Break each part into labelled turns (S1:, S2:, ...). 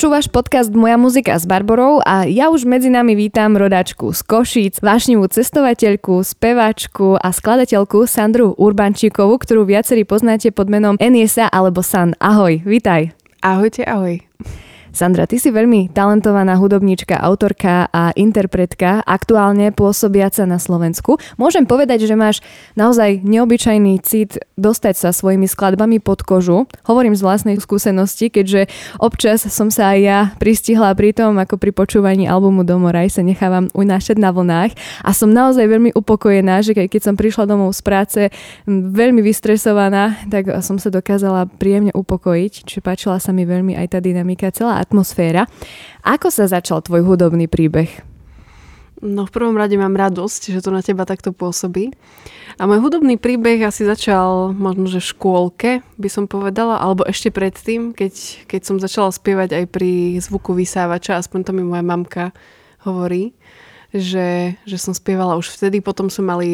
S1: Počúvaš podcast Moja muzika s Barborou a ja už medzi nami vítam rodačku z Košíc, vášnivú cestovateľku, speváčku a skladateľku Sandru Urbančíkovú, ktorú viacerí poznáte pod menom Eniesa alebo San. Ahoj, vítaj.
S2: Ahojte, ahoj.
S1: Sandra, ty si veľmi talentovaná hudobníčka, autorka a interpretka, aktuálne pôsobiaca na Slovensku. Môžem povedať, že máš naozaj neobyčajný cit dostať sa svojimi skladbami pod kožu. Hovorím z vlastnej skúsenosti, keďže občas som sa aj ja pristihla pri tom, ako pri počúvaní albumu Domoraj sa nechávam unášať na vlnách a som naozaj veľmi upokojená, že keď som prišla domov z práce veľmi vystresovaná, tak som sa dokázala príjemne upokojiť, čiže páčila sa mi veľmi aj tá dynamika celá atmosféra. Ako sa začal tvoj hudobný príbeh?
S2: No v prvom rade mám radosť, že to na teba takto pôsobí. A môj hudobný príbeh asi začal možno, že v škôlke, by som povedala, alebo ešte predtým, keď, keď som začala spievať aj pri zvuku vysávača, aspoň to mi moja mamka hovorí že, že som spievala už vtedy. Potom sme mali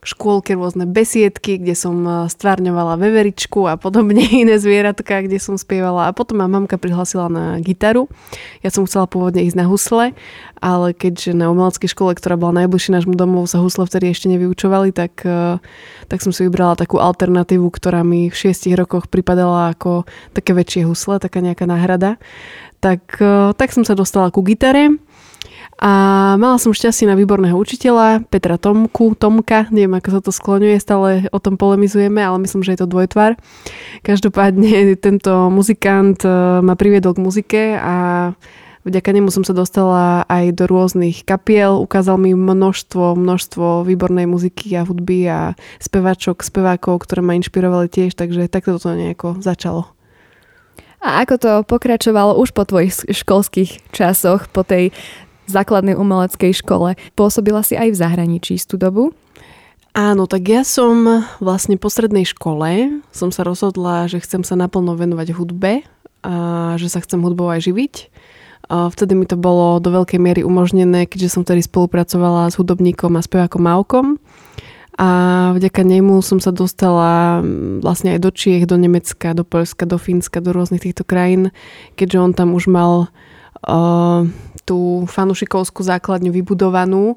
S2: v škôlke rôzne besiedky, kde som e, stvárňovala veveričku a podobne iné zvieratka, kde som spievala. A potom ma mamka prihlasila na gitaru. Ja som chcela pôvodne ísť na husle, ale keďže na umeleckej škole, ktorá bola najbližšie nášmu domovu, sa husle vtedy ešte nevyučovali, tak, e, tak som si vybrala takú alternatívu, ktorá mi v šiestich rokoch pripadala ako také väčšie husle, taká nejaká náhrada. Tak, e, tak som sa dostala ku gitare a mala som šťastie na výborného učiteľa, Petra Tomku, Tomka, neviem ako sa to skloňuje, stále o tom polemizujeme, ale myslím, že je to dvojtvar. Každopádne tento muzikant e, ma priviedol k muzike a vďaka nemu som sa dostala aj do rôznych kapiel, ukázal mi množstvo, množstvo výbornej muziky a hudby a speváčok, spevákov, ktoré ma inšpirovali tiež, takže takto to nejako začalo.
S1: A ako to pokračovalo už po tvojich školských časoch, po tej základnej umeleckej škole. Pôsobila si aj v zahraničí tú dobu?
S2: Áno, tak ja som vlastne po strednej škole som sa rozhodla, že chcem sa naplno venovať hudbe a že sa chcem hudbou aj živiť. Vtedy mi to bolo do veľkej miery umožnené, keďže som vtedy spolupracovala s hudobníkom a spevákom Malkom. A vďaka nemu som sa dostala vlastne aj do Čiech, do Nemecka, do Polska, do Fínska, do rôznych týchto krajín, keďže on tam už mal uh, tú fanušikovskú základňu vybudovanú,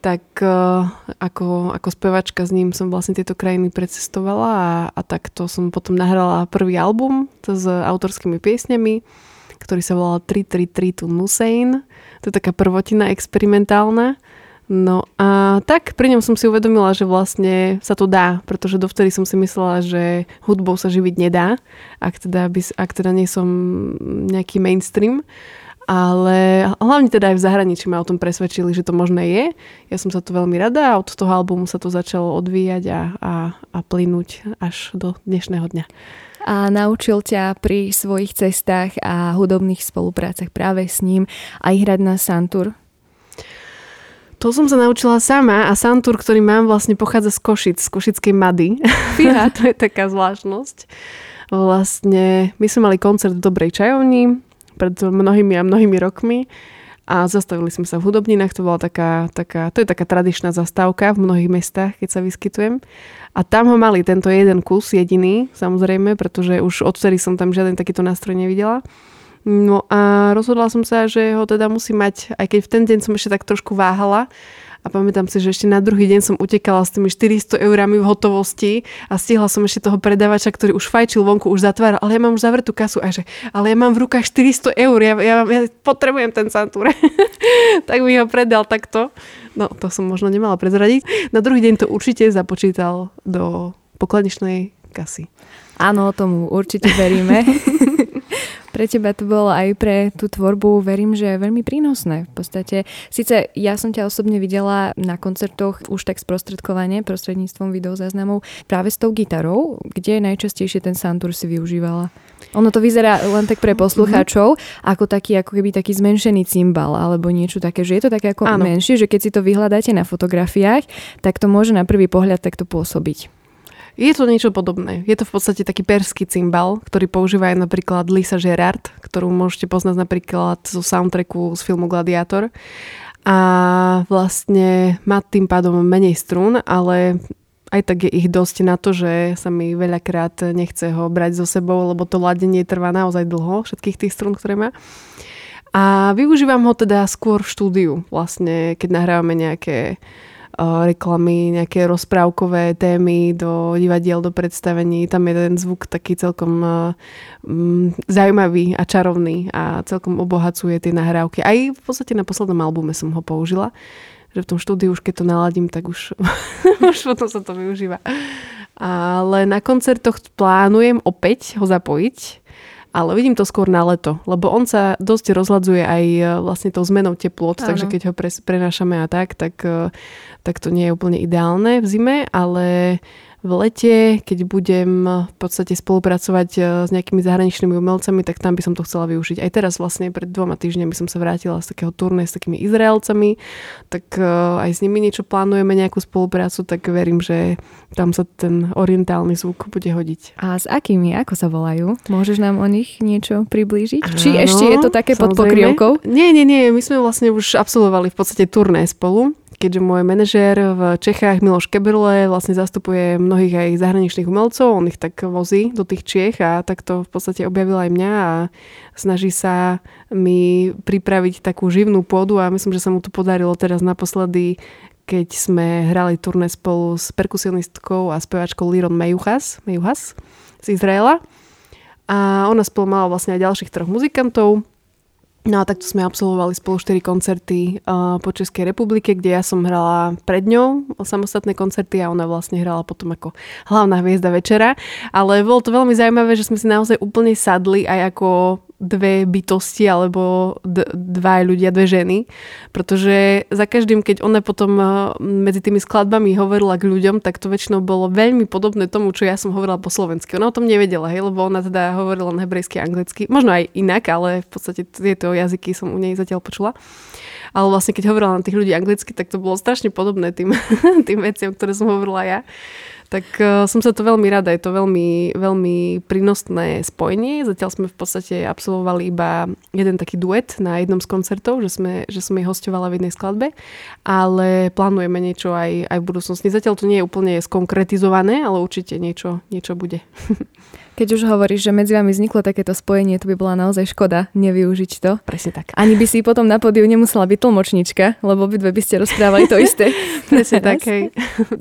S2: tak uh, ako, ako spevačka s ním som vlastne tieto krajiny precestovala a, a takto som potom nahrala prvý album s autorskými piesňami, ktorý sa volal 333 to Nusain. To je taká prvotina experimentálna. No a tak pri ňom som si uvedomila, že vlastne sa to dá, pretože dovtedy som si myslela, že hudbou sa živiť nedá, ak teda, by, ak teda nie som nejaký mainstream ale hlavne teda aj v zahraničí ma o tom presvedčili, že to možné je. Ja som sa to veľmi rada a od toho albumu sa to začalo odvíjať a, a, a plynúť až do dnešného dňa.
S1: A naučil ťa pri svojich cestách a hudobných spoluprácach práve s ním aj hrať na Santur?
S2: To som sa naučila sama a Santur, ktorý mám, vlastne pochádza z Košic, z Košickej Mady. Ja, to je taká zvláštnosť. Vlastne my sme mali koncert v Dobrej čajovni, pred mnohými a mnohými rokmi a zastavili sme sa v hudobninách, to bola taká, taká, to je taká tradičná zastávka v mnohých mestách, keď sa vyskytujem. A tam ho mali tento jeden kus, jediný, samozrejme, pretože už odtedy som tam žiaden takýto nástroj nevidela. No a rozhodla som sa, že ho teda musí mať, aj keď v ten deň som ešte tak trošku váhala, a pamätám si, že ešte na druhý deň som utekala s tými 400 eurami v hotovosti a stihla som ešte toho predavača, ktorý už fajčil vonku, už zatváral, ale ja mám už zavretú kasu a že, ale ja mám v rukách 400 eur, ja, ja, ja potrebujem ten Santur. tak mi ho predal takto. No, to som možno nemala prezradiť. Na druhý deň to určite započítal do pokladničnej kasy.
S1: Áno, tomu určite veríme. pre teba to bolo aj pre tú tvorbu, verím, že je veľmi prínosné. V podstate, síce ja som ťa osobne videla na koncertoch už tak sprostredkovane prostredníctvom videozáznamov práve s tou gitarou, kde najčastejšie ten Santur si využívala. Ono to vyzerá len tak pre poslucháčov mm-hmm. ako taký, ako keby taký zmenšený cymbal alebo niečo také, že je to také ako Áno. menšie, že keď si to vyhľadáte na fotografiách, tak to môže na prvý pohľad takto pôsobiť.
S2: Je to niečo podobné. Je to v podstate taký perský cymbal, ktorý používa aj napríklad Lisa Gerard, ktorú môžete poznať napríklad zo soundtracku z filmu Gladiator. A vlastne má tým pádom menej strún, ale aj tak je ich dosť na to, že sa mi veľakrát nechce ho brať so sebou, lebo to ladenie trvá naozaj dlho, všetkých tých strún, ktoré má. A využívam ho teda skôr v štúdiu, vlastne keď nahrávame nejaké reklamy, nejaké rozprávkové témy do divadiel, do predstavení. Tam je ten zvuk taký celkom um, zaujímavý a čarovný a celkom obohacuje tie nahrávky. Aj v podstate na poslednom albume som ho použila že v tom štúdiu už keď to naladím, tak už, už potom sa to využíva. Ale na koncertoch plánujem opäť ho zapojiť ale vidím to skôr na leto, lebo on sa dosť rozladzuje aj e, vlastne tou zmenou teplot, takže keď ho pre, prenášame a tak, tak, e, tak to nie je úplne ideálne v zime, ale v lete, keď budem v podstate spolupracovať e, s nejakými zahraničnými umelcami, tak tam by som to chcela využiť. Aj teraz vlastne pred dvoma týždňami som sa vrátila z takého turné s takými Izraelcami, tak e, aj s nimi niečo plánujeme, nejakú spoluprácu, tak verím, že tam sa ten orientálny zvuk bude hodiť.
S1: A s akými? Ako sa volajú? Môžeš nám o nich niečo priblížiť? Či Áno, ešte je to také samozrejme. pod pokrievkou?
S2: Nie, nie, nie. My sme vlastne už absolvovali v podstate turné spolu keďže môj manažér v Čechách Miloš Keberle vlastne zastupuje mnohých aj zahraničných umelcov, on ich tak vozí do tých Čiech a tak to v podstate objavil aj mňa a snaží sa mi pripraviť takú živnú pôdu a myslím, že sa mu to podarilo teraz naposledy keď sme hrali turné spolu s perkusionistkou a speváčkou Liron Mejuhas, Mejuhas z Izraela. A ona spolu mala vlastne aj ďalších troch muzikantov. No a takto sme absolvovali spolu 4 koncerty uh, po Českej republike, kde ja som hrala pred ňou samostatné koncerty a ona vlastne hrala potom ako hlavná hviezda večera. Ale bolo to veľmi zaujímavé, že sme si naozaj úplne sadli aj ako dve bytosti alebo d- dva ľudia, dve ženy. Pretože za každým, keď ona potom eh, medzi tými skladbami hovorila k ľuďom, tak to väčšinou bolo veľmi podobné tomu, čo ja som hovorila po slovensky. Ona o tom nevedela, hej, lebo ona teda hovorila na hebrejsky a anglicky. Možno aj inak, ale v podstate tieto jazyky som u nej zatiaľ počula. Ale vlastne keď hovorila na tých ľudí anglicky, tak to bolo strašne podobné tým, tým veciam, ktoré som hovorila ja tak uh, som sa to veľmi rada. Je to veľmi, veľmi prínosné spojenie. Zatiaľ sme v podstate absolvovali iba jeden taký duet na jednom z koncertov, že, sme, že som jej hostovala v jednej skladbe, ale plánujeme niečo aj, aj v budúcnosti. Zatiaľ to nie je úplne skonkretizované, ale určite niečo, niečo bude.
S1: Keď už hovoríš, že medzi vami vzniklo takéto spojenie, to by bola naozaj škoda nevyužiť to.
S2: Presne tak.
S1: Ani by si potom na pódiu nemusela byť tlmočnička, lebo obidve by ste rozprávali to isté.
S2: Presne tak, hej.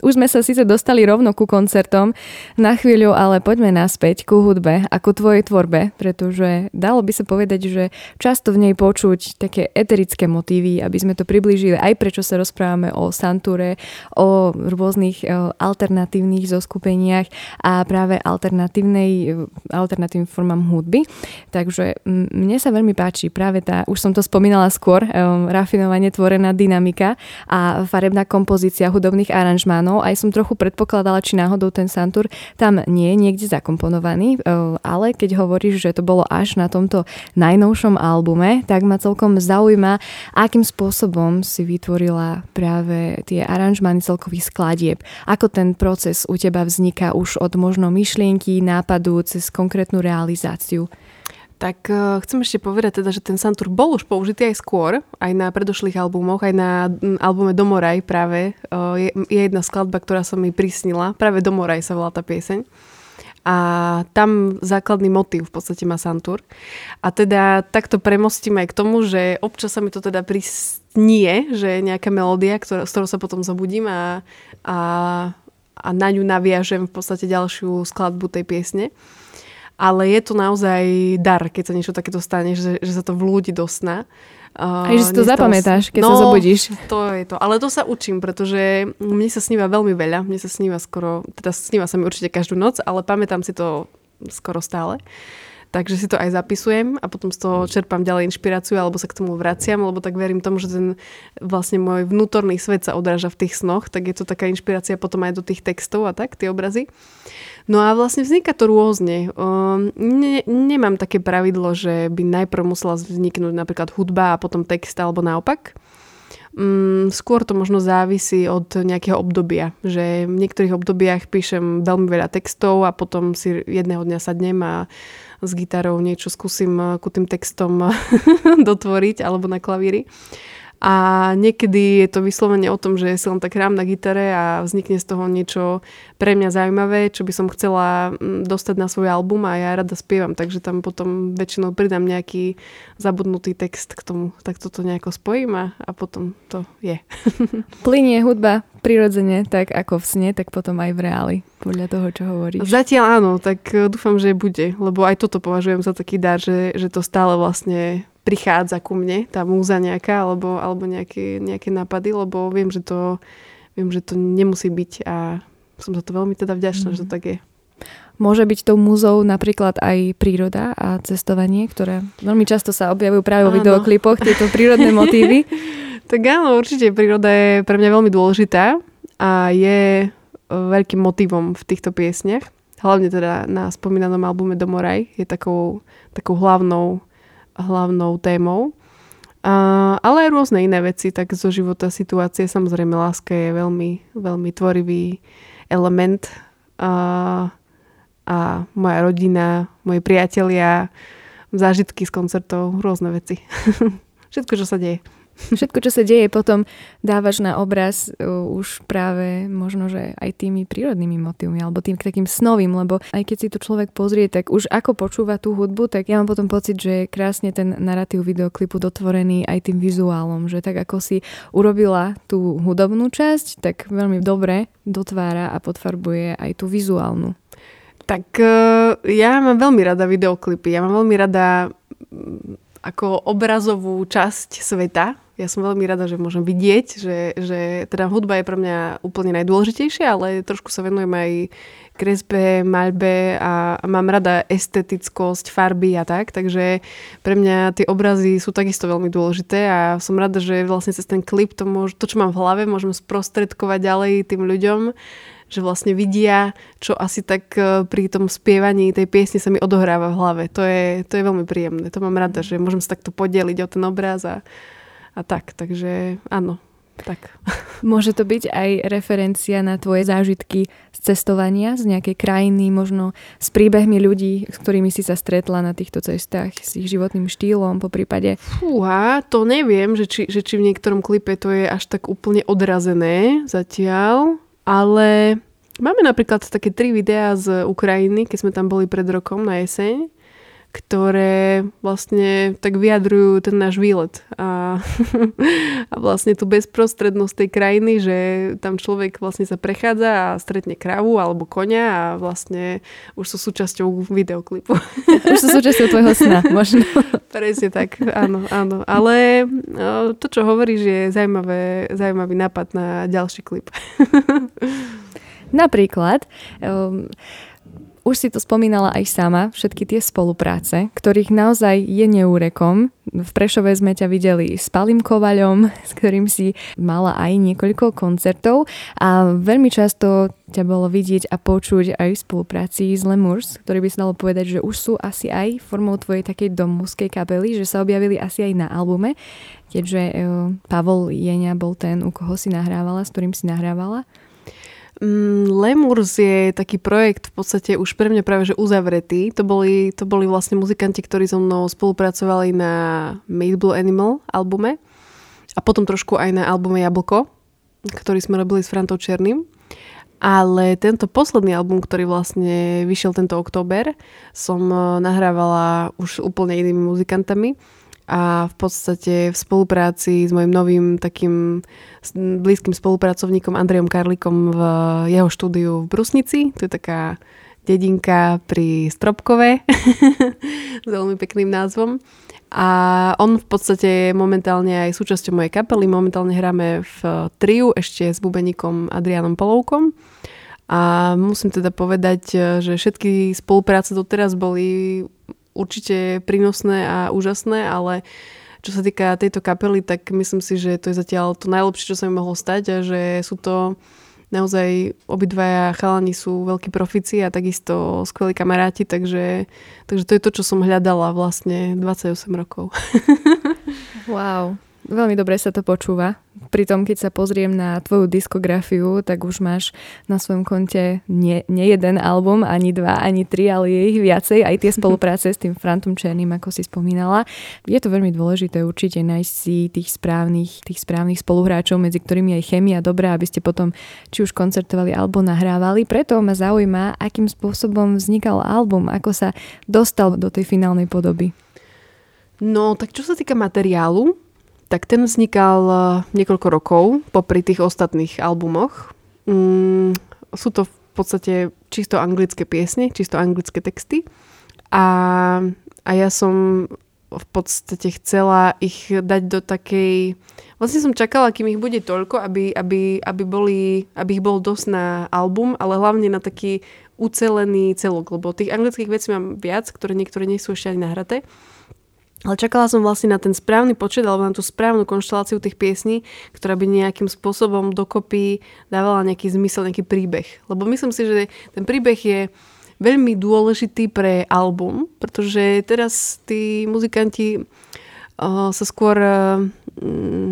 S1: Už sme sa síce dostali rovno ku koncertom, na chvíľu ale poďme naspäť ku hudbe a ku tvojej tvorbe, pretože dalo by sa povedať, že často v nej počuť také eterické motívy, aby sme to priblížili aj prečo sa rozprávame o Santúre, o rôznych e, alternatívnych zoskupeniach a práve alternatívnej alternatívnym formám hudby. Takže mne sa veľmi páči práve tá, už som to spomínala skôr, um, rafinovanie tvorená dynamika a farebná kompozícia hudobných aranžmánov. Aj som trochu predpokladala, či náhodou ten Santur tam nie je niekde zakomponovaný, um, ale keď hovoríš, že to bolo až na tomto najnovšom albume, tak ma celkom zaujíma, akým spôsobom si vytvorila práve tie aranžmány celkových skladieb. Ako ten proces u teba vzniká už od možno myšlienky, nápadu, cez konkrétnu realizáciu.
S2: Tak uh, chcem ešte povedať teda, že ten Santur bol už použitý aj skôr, aj na predošlých albumoch, aj na albume Domoraj práve. Uh, je, je jedna skladba, ktorá sa mi prisnila, práve Domoraj sa volá tá pieseň. A tam základný motív v podstate má Santur. A teda takto premostím aj k tomu, že občas sa mi to teda prisnie, že nejaká melódia, ktorá, s ktorou sa potom zobudím a, a a na ňu naviažem v podstate ďalšiu skladbu tej piesne. Ale je to naozaj dar, keď sa niečo takéto stane, že, že sa to vlúdi do sna.
S1: Uh, Aj že si to zapamätáš, keď
S2: no,
S1: sa zobudíš.
S2: to je to. Ale to sa učím, pretože mne sa sníva veľmi veľa. Mne sa sníva skoro, teda sníva sa mi určite každú noc, ale pamätám si to skoro stále. Takže si to aj zapisujem a potom z toho čerpám ďalej inšpiráciu alebo sa k tomu vraciam, lebo tak verím tomu, že ten vlastne môj vnútorný svet sa odráža v tých snoch, tak je to taká inšpirácia potom aj do tých textov a tak, tie obrazy. No a vlastne vzniká to rôzne. Um, ne, nemám také pravidlo, že by najprv musela vzniknúť napríklad hudba a potom text alebo naopak. Um, skôr to možno závisí od nejakého obdobia, že v niektorých obdobiach píšem veľmi veľa textov a potom si jedného dňa sadnem a s gitarou niečo skúsim eh, ku tým textom dotvoriť alebo na klavíri. A niekedy je to vyslovene o tom, že si len tak hrám na gitare a vznikne z toho niečo pre mňa zaujímavé, čo by som chcela mm, dostať na svoj album a ja rada spievam, takže tam potom väčšinou pridám nejaký zabudnutý text k tomu. Tak toto nejako spojím a, a potom to je.
S1: Plinie hudba prirodzene, tak ako v sne, tak potom aj v reáli, podľa toho, čo hovoríš.
S2: Zatiaľ áno, tak e, dúfam, že bude, lebo aj toto považujem za taký dar, že, že to stále vlastne prichádza ku mne, tá múza nejaká, alebo, alebo nejaké, nejaké nápady, lebo viem, že to, viem, že to nemusí byť a som za to veľmi teda vďačná, mm. že to mhm. tak je.
S1: Môže byť tou múzou napríklad aj príroda a cestovanie, ktoré veľmi často sa objavujú práve vo videoklipoch, tieto prírodné motívy.
S2: tak áno, určite príroda je pre mňa veľmi dôležitá a je veľkým motivom v týchto piesniach. Hlavne teda na spomínanom albume Domoraj je takou, takou hlavnou hlavnou témou. A, ale aj rôzne iné veci, tak zo života situácie. Samozrejme, láska je veľmi, veľmi tvorivý element. A, a moja rodina, moji priatelia, zážitky z koncertov, rôzne veci. Všetko, čo sa deje.
S1: Všetko, čo sa deje, potom dávaš na obraz uh, už práve možno, že aj tými prírodnými motívmi alebo tým takým snovým, lebo aj keď si to človek pozrie, tak už ako počúva tú hudbu, tak ja mám potom pocit, že je krásne ten narratív videoklipu dotvorený aj tým vizuálom, že tak ako si urobila tú hudobnú časť, tak veľmi dobre dotvára a podfarbuje aj tú vizuálnu.
S2: Tak uh, ja mám veľmi rada videoklipy. Ja mám veľmi rada ako obrazovú časť sveta, ja som veľmi rada, že môžem vidieť, že, že teda hudba je pre mňa úplne najdôležitejšia, ale trošku sa venujem aj kresbe, maľbe a, mám rada estetickosť, farby a tak, takže pre mňa tie obrazy sú takisto veľmi dôležité a som rada, že vlastne cez ten klip to, môž, to čo mám v hlave, môžem sprostredkovať ďalej tým ľuďom, že vlastne vidia, čo asi tak e, pri tom spievaní tej piesne sa mi odohráva v hlave. To je, to je veľmi príjemné. To mám rada, že môžem sa takto podeliť o ten obraz a, a tak. Takže áno, tak.
S1: Môže to byť aj referencia na tvoje zážitky z cestovania, z nejakej krajiny, možno s príbehmi ľudí, s ktorými si sa stretla na týchto cestách, s ich životným štýlom po prípade?
S2: Fúha, to neviem, že či, že či v niektorom klipe to je až tak úplne odrazené zatiaľ, ale máme napríklad také tri videá z Ukrajiny, keď sme tam boli pred rokom na jeseň ktoré vlastne tak vyjadrujú ten náš výlet a, a vlastne tú bezprostrednosť tej krajiny, že tam človek vlastne sa prechádza a stretne kravu alebo konia a vlastne už sú súčasťou videoklipu.
S1: Už sú súčasťou tvojho sna, možno.
S2: Presne tak, áno, áno. Ale no, to, čo hovoríš, je zaujímavé, zaujímavý nápad na ďalší klip.
S1: Napríklad, um, už si to spomínala aj sama, všetky tie spolupráce, ktorých naozaj je neúrekom. V Prešove sme ťa videli s Palim Kovaľom, s ktorým si mala aj niekoľko koncertov a veľmi často ťa bolo vidieť a počuť aj v spolupráci s Lemurs, ktorý by sa dalo povedať, že už sú asi aj formou tvojej takej domovskej kapely, že sa objavili asi aj na albume, keďže uh, Pavol Jeňa bol ten, u koho si nahrávala, s ktorým si nahrávala.
S2: Mm, Lemurs je taký projekt v podstate už pre mňa práve že uzavretý. To boli, to boli vlastne muzikanti, ktorí so mnou spolupracovali na Made Blue Animal albume a potom trošku aj na albume Jablko, ktorý sme robili s Frantou Černým. Ale tento posledný album, ktorý vlastne vyšiel tento október, som eh, nahrávala už úplne inými muzikantami a v podstate v spolupráci s mojim novým takým blízkym spolupracovníkom Andrejom Karlikom v jeho štúdiu v Brusnici. To je taká dedinka pri Stropkove s veľmi pekným názvom. A on v podstate je momentálne aj súčasťou mojej kapely. Momentálne hráme v triu ešte s bubeníkom Adrianom Polovkom. A musím teda povedať, že všetky spolupráce doteraz boli určite prínosné a úžasné, ale čo sa týka tejto kapely, tak myslím si, že to je zatiaľ to najlepšie, čo sa mi mohlo stať a že sú to naozaj obidvaja chalani sú veľkí profici a takisto skvelí kamaráti, takže, takže to je to, čo som hľadala vlastne 28 rokov.
S1: wow, veľmi dobre sa to počúva pritom keď sa pozriem na tvoju diskografiu, tak už máš na svojom konte nie, nie jeden album, ani dva, ani tri, ale je ich viacej. Aj tie spolupráce s tým Frantom Černým, ako si spomínala. Je to veľmi dôležité určite nájsť si tých správnych, tých správnych spoluhráčov, medzi ktorými je chemia dobrá, aby ste potom či už koncertovali alebo nahrávali. Preto ma zaujíma, akým spôsobom vznikal album, ako sa dostal do tej finálnej podoby.
S2: No, tak čo sa týka materiálu, tak ten vznikal eh, niekoľko rokov popri tých ostatných albumoch. Mm, sú to v podstate čisto anglické piesne, čisto anglické texty. A, a ja som v podstate chcela ich dať do takej... Vlastne som čakala, kým ich bude toľko, aby, aby, aby, boli, aby ich bolo dosť na album, ale hlavne na taký ucelený celok, lebo tých anglických vecí mám viac, ktoré niektoré nie sú ešte ani nahraté. Ale čakala som vlastne na ten správny počet alebo na tú správnu konšteláciu tých piesní, ktorá by nejakým spôsobom dokopy dávala nejaký zmysel, nejaký príbeh. Lebo myslím si, že ten príbeh je veľmi dôležitý pre album, pretože teraz tí muzikanti uh, sa skôr uh,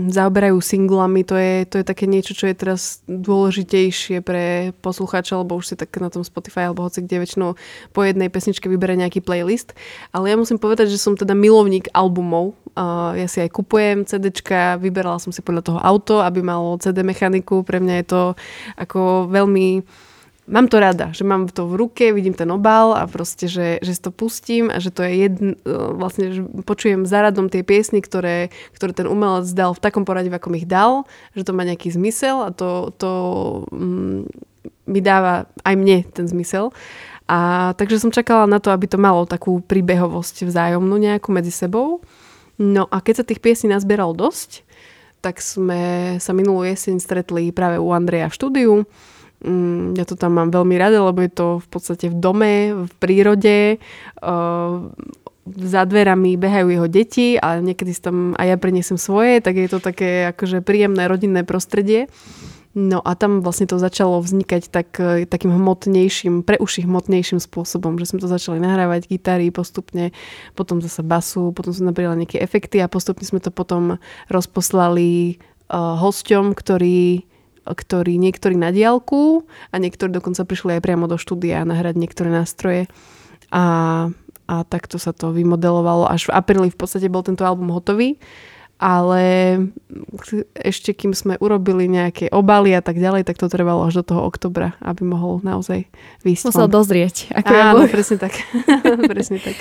S2: zaoberajú singlami, to je, to je také niečo, čo je teraz dôležitejšie pre poslucháča, lebo už si tak na tom Spotify alebo hoci kde väčšinou po jednej pesničke vyberie nejaký playlist. Ale ja musím povedať, že som teda milovník albumov. Uh, ja si aj kupujem CDčka, vyberala som si podľa toho auto, aby malo CD mechaniku. Pre mňa je to ako veľmi mám to rada, že mám to v ruke, vidím ten obal a proste, že, že si to pustím a že to je jedn, e, vlastne, že počujem zaradom tie piesny, ktoré, ktoré ten umelec dal v takom poradí, v akom ich dal, že to má nejaký zmysel a to, to mm, mi dáva aj mne ten zmysel. A takže som čakala na to, aby to malo takú príbehovosť vzájomnú nejakú medzi sebou. No a keď sa tých piesní nazbieralo dosť, tak sme sa minulú jeseň stretli práve u Andreja v štúdiu Mm, ja to tam mám veľmi rada, lebo je to v podstate v dome, v prírode. Za dverami behajú jeho deti a niekedy si tam aj ja priniesem svoje, tak je to také akože príjemné rodinné prostredie. No a tam vlastne to začalo vznikať tak, e, takým hmotnejším, pre uši hmotnejším spôsobom, že sme to začali nahrávať gitary postupne, potom zase basu, potom sme nabrali nejaké efekty a postupne sme to potom rozposlali uh, hosťom, ktorí ktorí niektorí na diálku a niektorí dokonca prišli aj priamo do štúdia nahrať niektoré nástroje. A, a takto sa to vymodelovalo. Až v apríli v podstate bol tento album hotový ale ešte kým sme urobili nejaké obaly a tak ďalej, tak to trvalo až do toho oktobra, aby mohol naozaj výsť.
S1: Musel dozrieť.
S2: Ako Áno, presne tak. presne tak.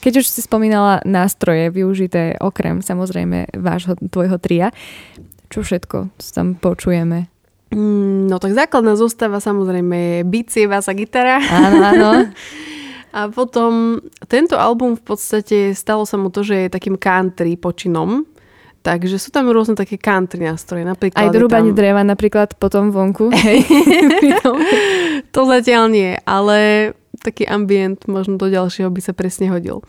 S1: Keď už si spomínala nástroje využité okrem samozrejme vášho, tvojho tria, čo všetko tam počujeme?
S2: Mm, no tak základná zostava samozrejme je bicie, basa, gitara.
S1: Áno, áno.
S2: A potom tento album v podstate stalo sa mu to, že je takým country počinom. Takže sú tam rôzne také country nástroje. Napríklad
S1: Aj drúbanie tam... dreva napríklad potom vonku. Hej.
S2: to zatiaľ nie, ale taký ambient možno do ďalšieho by sa presne hodil.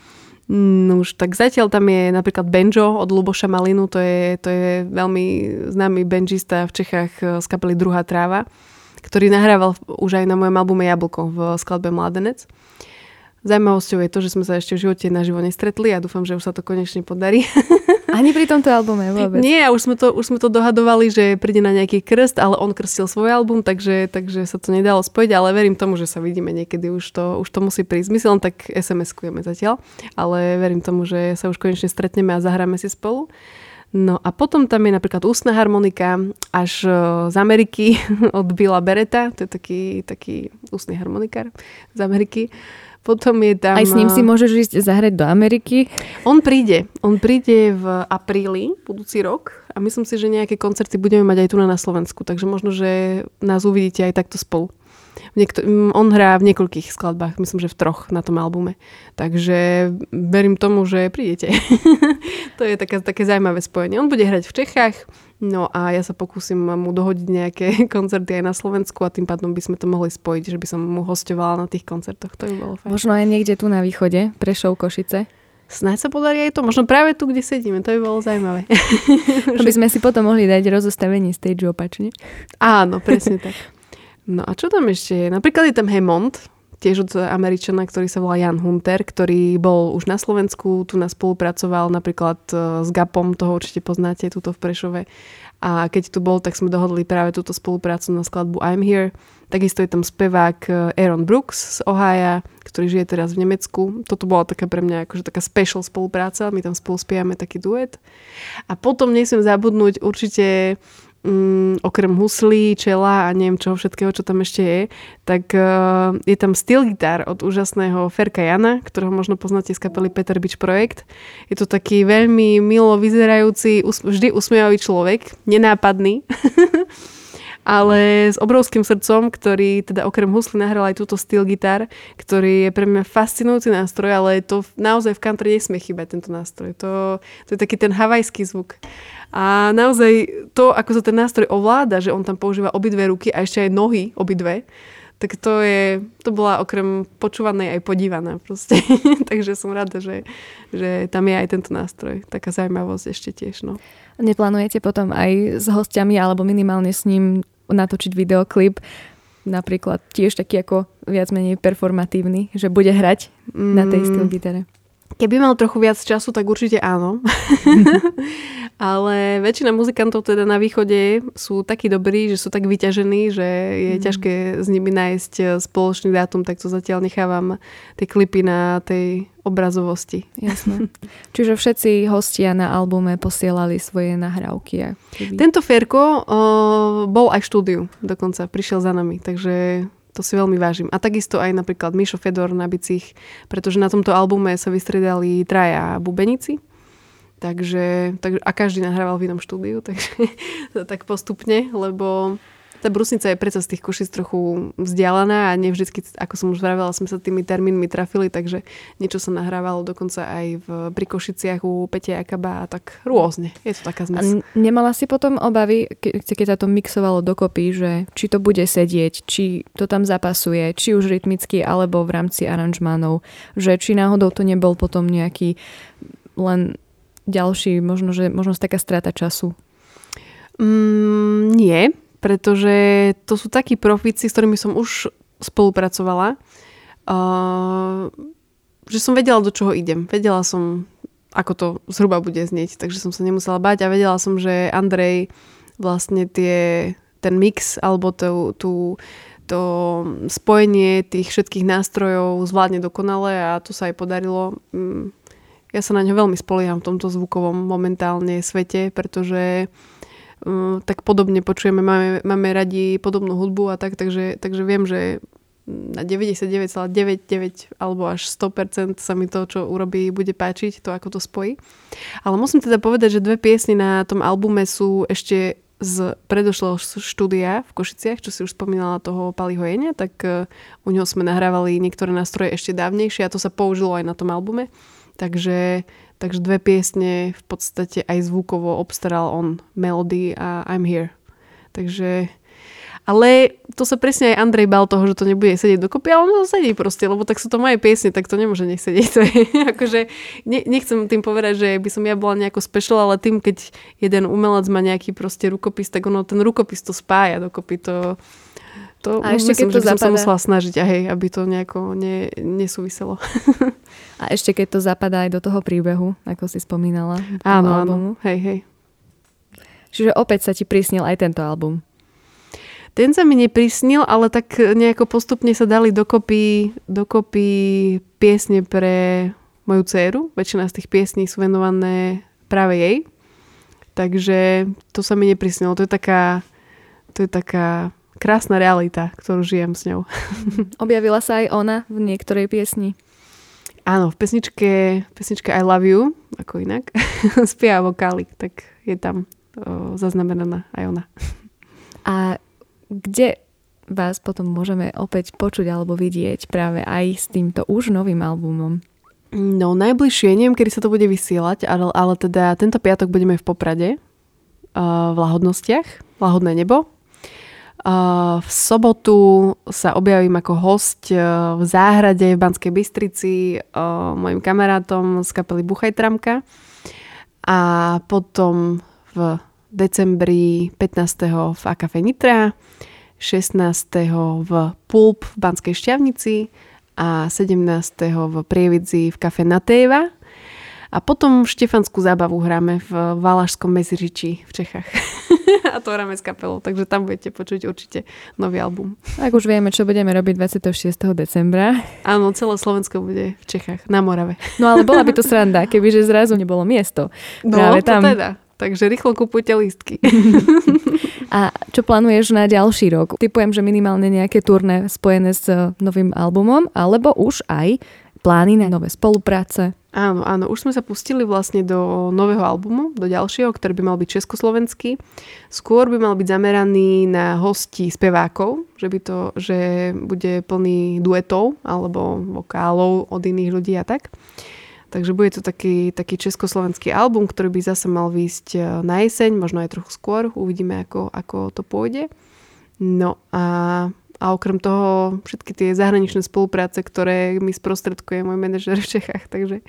S2: No už tak zatiaľ tam je napríklad Benjo od Luboša Malinu, to je, to je veľmi známy benžista v Čechách eh, z kapely Druhá tráva, ktorý nahrával už aj na mojom albume Jablko v skladbe Mladenec. Zajímavosťou je to, že sme sa ešte v živote naživo nestretli a dúfam, že už sa to konečne podarí.
S1: Ani pri tomto albume vôbec.
S2: Nie, už sme, to, už sme to dohadovali, že príde na nejaký krst, ale on krstil svoj album, takže, takže sa to nedalo spojiť, ale verím tomu, že sa vidíme niekedy, už to, už to musí prísť. My si len tak SMS-kujeme zatiaľ, ale verím tomu, že sa už konečne stretneme a zahráme si spolu. No a potom tam je napríklad ústna harmonika až e, z Ameriky od Billa Bereta, to je taký, taký ústny harmonikár z Ameriky. Potom je tam...
S1: Aj s ním si môžeš ísť zahrať do Ameriky?
S2: On príde. On príde v apríli, budúci rok a myslím si, že nejaké koncerty budeme mať aj tu na Slovensku, takže možno, že nás uvidíte aj takto spolu. Niekto, on hrá v niekoľkých skladbách, myslím, že v troch na tom albume. Takže verím tomu, že prídete. to je také, také zaujímavé spojenie. On bude hrať v Čechách, no a ja sa pokúsim mu dohodiť nejaké koncerty aj na Slovensku a tým pádom by sme to mohli spojiť, že by som mu hostovala na tých koncertoch. To by bolo fajn.
S1: Možno aj niekde tu na východe, Prešov, Košice.
S2: Snáď sa podarí aj to, možno práve tu, kde sedíme, to by bolo zaujímavé.
S1: Aby sme si potom mohli dať rozostavenie stage opačne.
S2: Áno, presne tak. No a čo tam ešte je? Napríklad je tam Hemond, tiež od Američana, ktorý sa volá Jan Hunter, ktorý bol už na Slovensku, tu nás spolupracoval napríklad e, s GAPom, toho určite poznáte, túto v Prešove. A keď tu bol, tak sme dohodli práve túto spoluprácu na skladbu I'm Here. Takisto je tam spevák e, Aaron Brooks z Ohio, ktorý žije teraz v Nemecku. Toto bola taká pre mňa akože taká special spolupráca, my tam spolu spievame taký duet. A potom nesmiem zabudnúť určite mm, okrem huslí, čela a neviem čoho všetkého, čo tam ešte je, tak uh, je tam steel gitar od úžasného Ferka Jana, ktorého možno poznáte z kapely Peter Beach Projekt. Je to taký veľmi milo vyzerajúci, vždy usmievavý človek, nenápadný. ale s obrovským srdcom, ktorý teda okrem husly nahral aj túto steel gitar, ktorý je pre mňa fascinujúci nástroj, ale to naozaj v country nesmie chýbať tento nástroj. To, to je taký ten havajský zvuk. A naozaj to, ako sa ten nástroj ovláda, že on tam používa obidve ruky a ešte aj nohy obidve, tak to je, to bola okrem počúvanej aj podívaná proste. Takže som rada, že, že tam je aj tento nástroj. Taká zaujímavosť ešte tiež. No.
S1: Neplánujete potom aj s hostiami alebo minimálne s ním natočiť videoklip, napríklad tiež taký ako viac menej performatívny, že bude hrať mm. na tej styl gitare?
S2: Keby mal trochu viac času, tak určite áno. Ale väčšina muzikantov teda na východe sú takí dobrí, že sú tak vyťažení, že je mm. ťažké s nimi nájsť eh, spoločný dátum, tak to zatiaľ nechávam tie klipy na tej obrazovosti.
S1: Jasné. Čiže všetci hostia na albume posielali svoje nahrávky.
S2: Tento Ferko uh, bol aj v štúdiu dokonca, prišiel za nami, takže to si veľmi vážim. A takisto aj napríklad Mišo Fedor na bicích, pretože na tomto albume sa vystredali traja bubenici Takže, tak, a každý nahrával v inom štúdiu, takže tak postupne, lebo tá brusnica je predsa z tých kušíc trochu vzdialená a nevždycky, ako som už vravela, sme sa tými termínmi trafili, takže niečo sa nahrávalo dokonca aj v, pri Košiciach u Petia Jakaba a tak rôzne. Je to taká zmes.
S1: A nemala si potom obavy, ke, keď sa to mixovalo dokopy, že či to bude sedieť, či to tam zapasuje, či už rytmicky alebo v rámci aranžmánov, že či náhodou to nebol potom nejaký len ďalší, možno, že, možno taká strata času?
S2: Mm, nie, pretože to sú takí profíci, s ktorými som už spolupracovala, uh, že som vedela, do čoho idem. Vedela som, ako to zhruba bude znieť, takže som sa nemusela báť a vedela som, že Andrej vlastne tie, ten mix alebo tú, tú, to spojenie tých všetkých nástrojov zvládne dokonale a to sa aj podarilo. Ja sa na ňo veľmi spolieham v tomto zvukovom momentálne svete, pretože um, tak podobne počujeme, máme, máme radi podobnú hudbu a tak, takže, takže viem, že na 99,99 alebo až 100% sa mi to, čo urobí, bude páčiť, to ako to spojí. Ale musím teda povedať, že dve piesny na tom albume sú ešte z predošlého štúdia v Košiciach, čo si už spomínala toho Paliho Jenia, tak uh, u neho sme nahrávali niektoré nástroje ešte dávnejšie a to sa použilo aj na tom albume. Takže, takže dve piesne v podstate aj zvukovo obstaral on Melody a I'm Here. Takže ale to sa presne aj Andrej bal toho, že to nebude sedieť dokopy, ale ono to sedí proste, lebo tak sú to moje piesne, tak to nemôže nech. To je, akože, ne, nechcem tým povedať, že by som ja bola nejako special, ale tým, keď jeden umelec má nejaký proste rukopis, tak ono ten rukopis to spája dokopy. To, to a ešte myslím, keď to že zapadá... som sa musela snažiť, hej, aby to nejako ne, nesúviselo.
S1: A ešte keď to zapadá aj do toho príbehu, ako si spomínala.
S2: Áno, áno. Hej, hej.
S1: Čiže opäť sa ti prísnil aj tento album.
S2: Ten sa mi neprísnil, ale tak nejako postupne sa dali dokopy, dokopy piesne pre moju dceru. Väčšina z tých piesní sú venované práve jej. Takže to sa mi neprísnilo. To je taká, to je taká krásna realita, ktorú žijem s ňou.
S1: Objavila sa aj ona v niektorej piesni?
S2: Áno, v pesničke, pesničke I Love You, ako inak, spieva vokálik, tak je tam o, zaznamenaná aj ona.
S1: A kde vás potom môžeme opäť počuť alebo vidieť práve aj s týmto už novým albumom?
S2: No, najbližšie, neviem, kedy sa to bude vysielať, ale, ale teda tento piatok budeme v Poprade, v Lahodnostiach, Lahodné nebo, v sobotu sa objavím ako host e, v záhrade v Banskej Bystrici e, mojim kamarátom z kapely Buchaj Tramka a potom v decembri 15. v Akafe Nitra, 16. v Pulp v Banskej Šťavnici a 17. v Prievidzi v kafe Nateva a potom Štefanskú zábavu hráme v Valašskom Mezižiči v Čechách. a to hráme s kapelou, takže tam budete počuť určite nový album.
S3: Tak už vieme, čo budeme robiť 26. decembra.
S2: Áno, celé Slovensko bude v Čechách, na Morave.
S3: no ale bola by to sranda, kebyže zrazu nebolo miesto.
S2: No, Práve tam. to teda. Takže rýchlo kupujte lístky.
S3: A čo plánuješ na ďalší rok? Typujem, že minimálne nejaké turné spojené s novým albumom, alebo už aj plány na nové spolupráce?
S2: Áno, áno, už sme sa pustili vlastne do nového albumu, do ďalšieho, ktorý by mal byť československý. Skôr by mal byť zameraný na hosti spevákov, že, by to, že bude plný duetov alebo vokálov od iných ľudí a tak. Takže bude to taký, taký československý album, ktorý by zase mal výjsť e, na jeseň, možno aj trochu skôr. Uvidíme, ako, ako to pôjde. No a a okrem toho všetky tie zahraničné spolupráce, ktoré mi sprostredkuje môj manažer v Čechách, takže,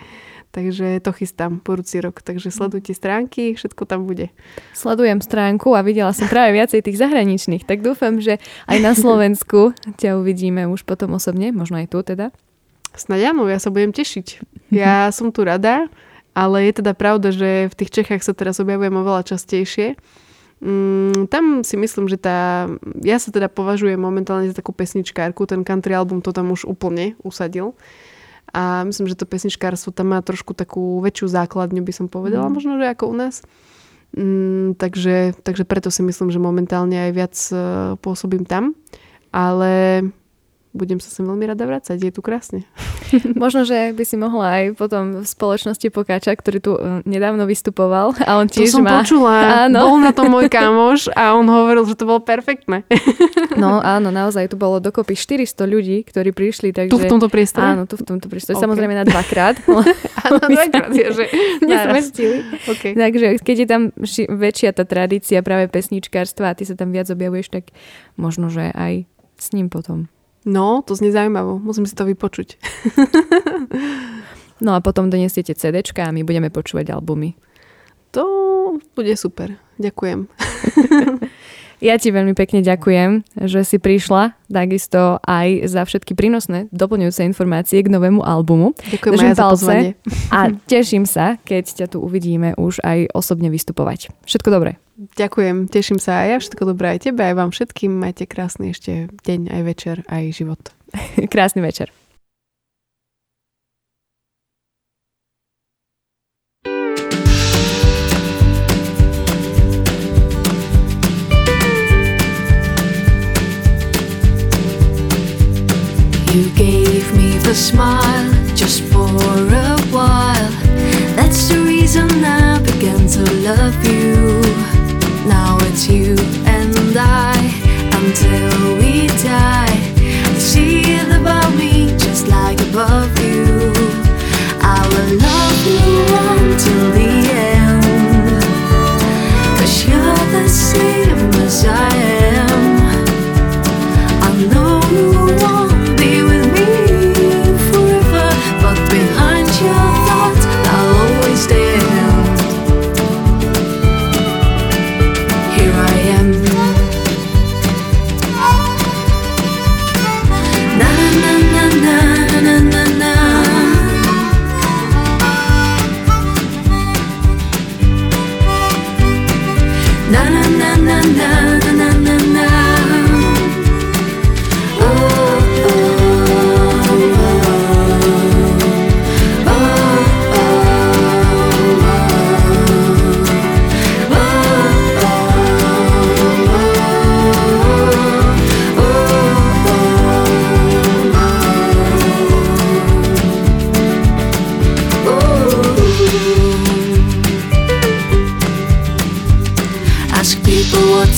S2: takže to chystám budúci rok. Takže sledujte stránky, všetko tam bude.
S3: Sledujem stránku a videla som práve viacej tých zahraničných, tak dúfam, že aj na Slovensku ťa uvidíme už potom osobne, možno aj tu teda.
S2: Snáď áno, ja sa budem tešiť. Ja som tu rada, ale je teda pravda, že v tých Čechách sa teraz objavujem oveľa častejšie Mm, tam si myslím, že tá... Ja sa teda považujem momentálne za takú pesničkárku, ten country album to tam už úplne usadil. A myslím, že to pesničkárstvo tam má trošku takú väčšiu základňu, by som povedala, mm. možno, že ako u nás. Mm, takže, takže preto si myslím, že momentálne aj viac uh, pôsobím tam. Ale budem sa sem veľmi rada vrácať, je tu krásne.
S3: Možno, že by si mohla aj potom v spoločnosti Pokáča, ktorý tu e, nedávno vystupoval a on tiež
S2: to som
S3: má...
S2: počula, áno. bol na to môj kamoš a on hovoril, že to bolo perfektné.
S3: No áno, naozaj tu bolo dokopy 400 ľudí, ktorí prišli. Takže...
S2: Tu v tomto priestore?
S3: Áno, tu v tomto priestore. Okay. Samozrejme na dvakrát.
S2: áno, dvakrát, je, že
S3: nesmestili. Okay. Takže keď je tam ši- väčšia tá tradícia práve pesničkárstva a ty sa tam viac objavuješ, tak možno, že aj s ním potom.
S2: No, to znie zaujímavo. Musím si to vypočuť.
S3: no a potom donesiete CD a my budeme počúvať albumy.
S2: To bude super. Ďakujem.
S3: Ja ti veľmi pekne ďakujem, že si prišla, takisto aj za všetky prínosné doplňujúce informácie k novému albumu.
S2: Ďakujem aj za pozvanie.
S3: A teším sa, keď ťa tu uvidíme už aj osobne vystupovať. Všetko dobré.
S2: Ďakujem, teším sa aj ja, všetko dobré aj tebe, aj vám všetkým. Majte krásny ešte deň, aj večer, aj život.
S3: Krásny večer. You gave me the smile just for a while. That's the reason I began to love you. Now it's you and I until we die.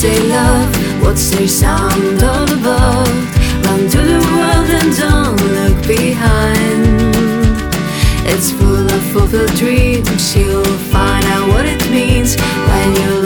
S3: say love? What's their sound all above? Run to the world and don't look behind. It's full of fulfilled dreams. You'll find out what it means when you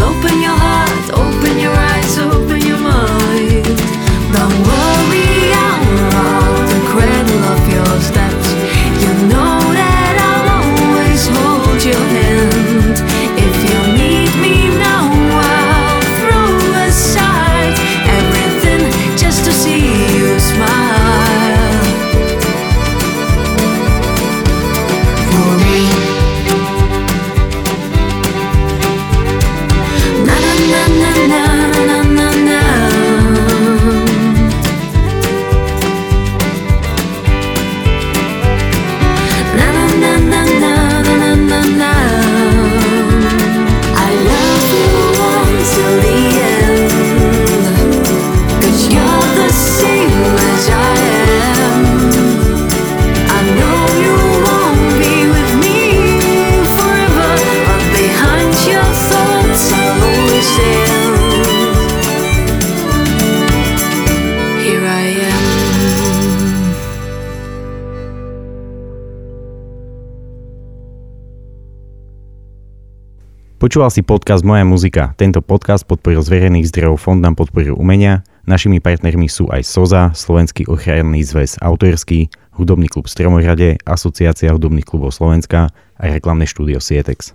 S4: Počúval si podcast Moja muzika. Tento podcast podporil z verejných zdrojov Fond na podporu umenia. Našimi partnermi sú aj SOZA, Slovenský ochranný zväz autorský, Hudobný klub Stromohrade, Asociácia hudobných klubov Slovenska a reklamné štúdio Sietex.